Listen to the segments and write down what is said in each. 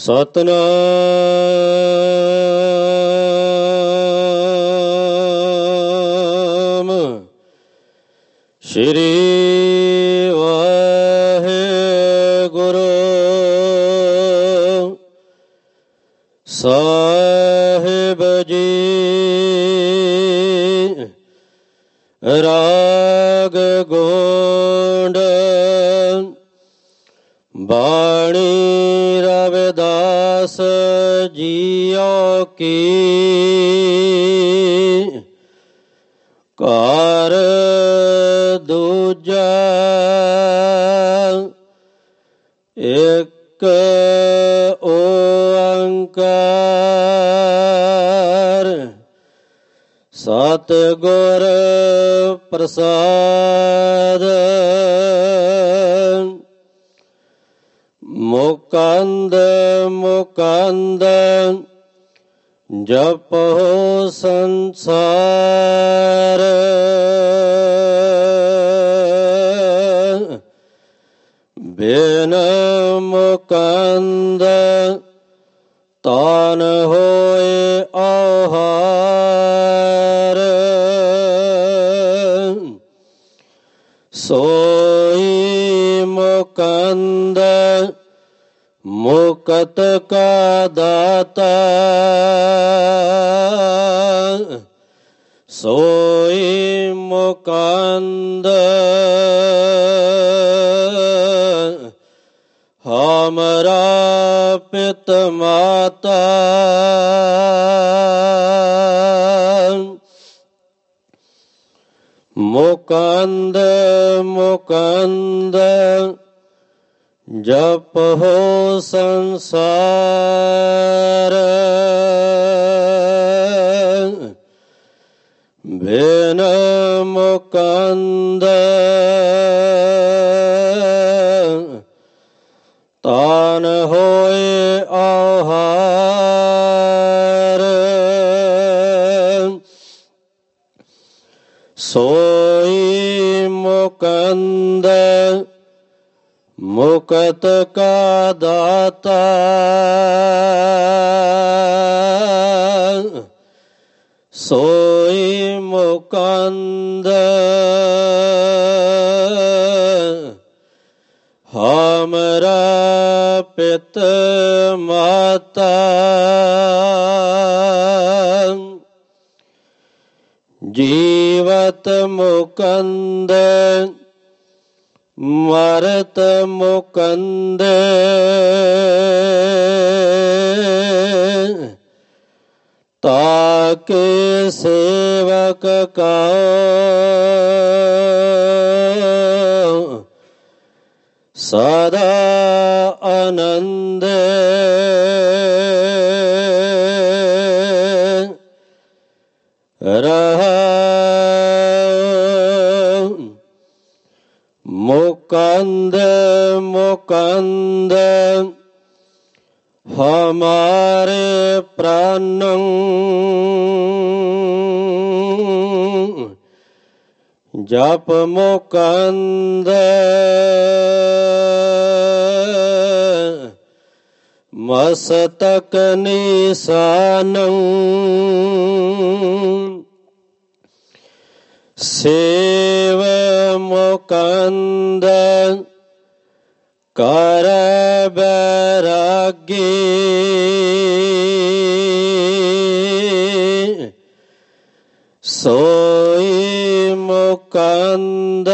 ਸਤਨਾਮ। ਸ਼੍ਰੀ ਵਾਹਿਗੁਰੂ। ਸਾਹਿਬ ਜੀ ਰਾਗ ਕੀ ਕਰ ਦੂਜਾ ਇੱਕ ਓੰਕਾਰ ਸਤ ਗੁਰ ਪ੍ਰਸਾਦ ਮੁਕੰਦ ਮੁਕੰਦ ਜਪੋ ਸੰਸਾਰ। ਬਿਨ ਮੁਕੰਦ ਤਾਨ ਹੋਏ ਆਹਾਰ। ਸੋਈ ਮੁਕੰਦ ਮੁਕਤ ਕਾ ਦਾਤਾ ਸੋਈ ਮੁਕੰਦ ਹਮਰਾ ਪਿਤ ਮਾਤਾ ਮੁਕੰਦ ਮੁਕੰਦ। ਜਪ ਹੋ ਸੰਸਾਰ। ਬਿਨ ਮੁਕੰਦ ਮੁਕਤ ਕਾ ਦਾਤਾ। ਸੋਈ ਮੁਕੰਦ। ਹਮਰਾ ਪਿਤ ਮਾਤਾ। ਜੀਵਤ ਮੁਕੰਦ। ਮਰਤ ਮੁਕੰਦ। ਤਾਕੇ ਸੇਵਕ ਕਾ ਸਦਾ ਆਨੰਦ ਮੁਕੰਦ ਮੁਕੰਦ। ਹਮਾਰੇ ਪ੍ਰਾਨੰ ਜਪ ਮੁਕੰਦ। ਮਸਤਕ ਨਿਸਾਨੰ। ਸੇਵ කන්ද කරබරග්ගේ සොයි මොකන්ද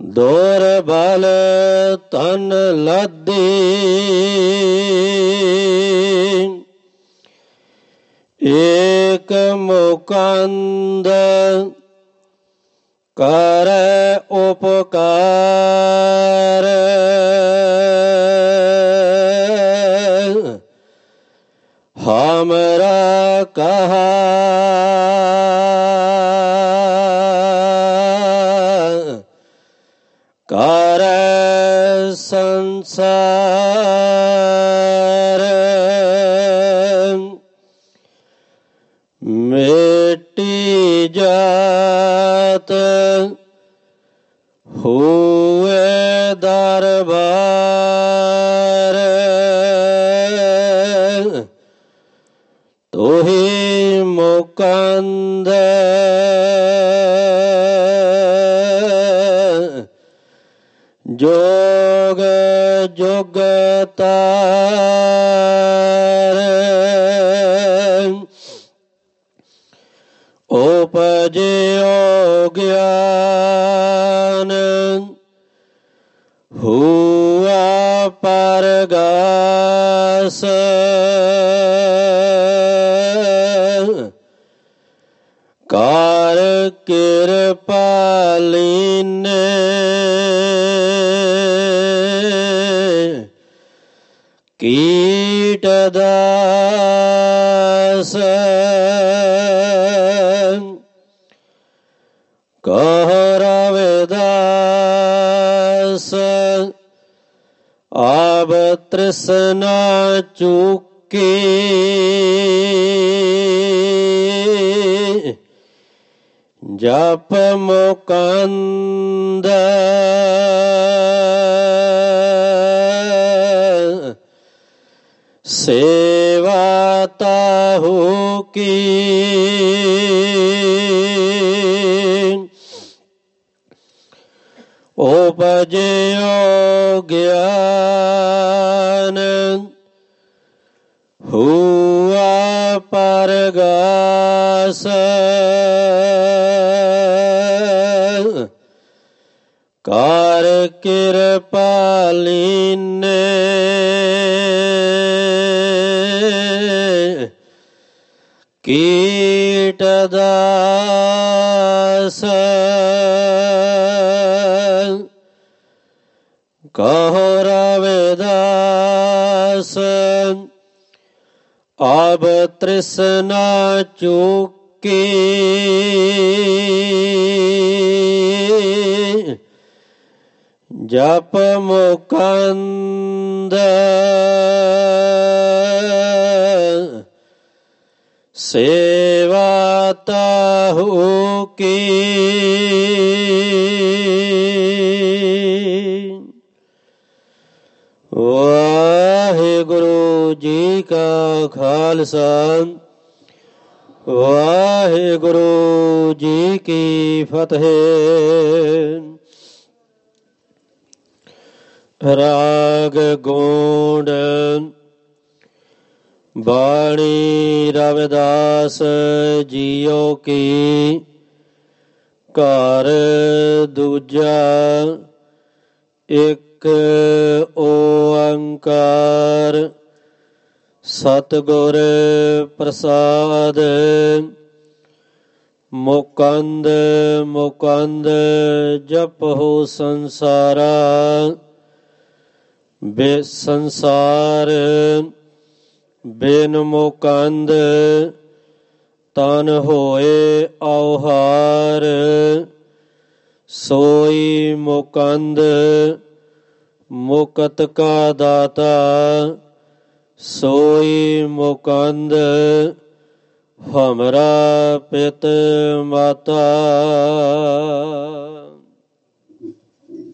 දොර බල තන ලද්දේ ਲੱਦੀ ਮੁਕੰਦ। ਕਰ ਉਪਕਾਰ। ਹਮਰਾ ਕਹਾ ਮੇਟੀ ਜਾਤ ਹੋਏ ਦਰਬਾਰ। ਤੋਹੀ ਮੁਕੰਦ ਜੋਗ ਜੁਗਤਾਰ ਗਿਆਨ ਹੁਆ ਪਰਗਾਸ। ਕਾਰ ਕਿਰਪਾ ਲੀਨੇ। ਕੀਟ ਦਾਸ ਆਬ ਤ੍ਰਿਸ਼ਨਾ ਚੁਕੀ। ਜਪ ਮੁਕੰਦ। ਸੇਵਾ ਤਾਹੂ ਕੀ। ਹੁਆ ਪਰਗਾਸ। ਕਾਰ ਕਿਰਪਾ ਲੀਨੇ। ਕੀਟ ਦਾਸ। ਕਹੋ ਆਬ ਤ੍ਰਿਸ਼ਨਾ ਚੁਕੀ। ਜਪ ਮੁਕੰਦ ਸੇਵਾ ਤਾਹੂ ਕੀ। ਖਾਲਸਾ। ਵਾਹਿਗੁਰੂ ਜੀ ਕੀ ਫਤਿਹ। ਰਾਗ ਗੋਂਡ। ਬਾਣੀ ਰਵਿਦਾਸ ਜੀਓ ਕੀ। ਘਰ ਦੂਜਾ ਇੱਕ ਓੰਕਾਰ ਸਤਿਗੁਰ ਪ੍ਰਸਾਦ। ਮੁਕੰਦ ਮੁਕੰਦ ਜਪੋ ਸੰਸਾਰਾ। ਬੇ ਸੰਸਾਰ, ਬਿਨ ਮੁਕੰਦ ਤਨ ਹੋਏ ਔਹਾਰ। ਸੋਈ ਮੁਕੰਦ, ਮੁਕਤ ਕਾ ਦਾਤਾ। ਸੋਈ ਮੁਕੰਦ ਹਮਰਾ ਪਿਤ ਮਾਤਾ।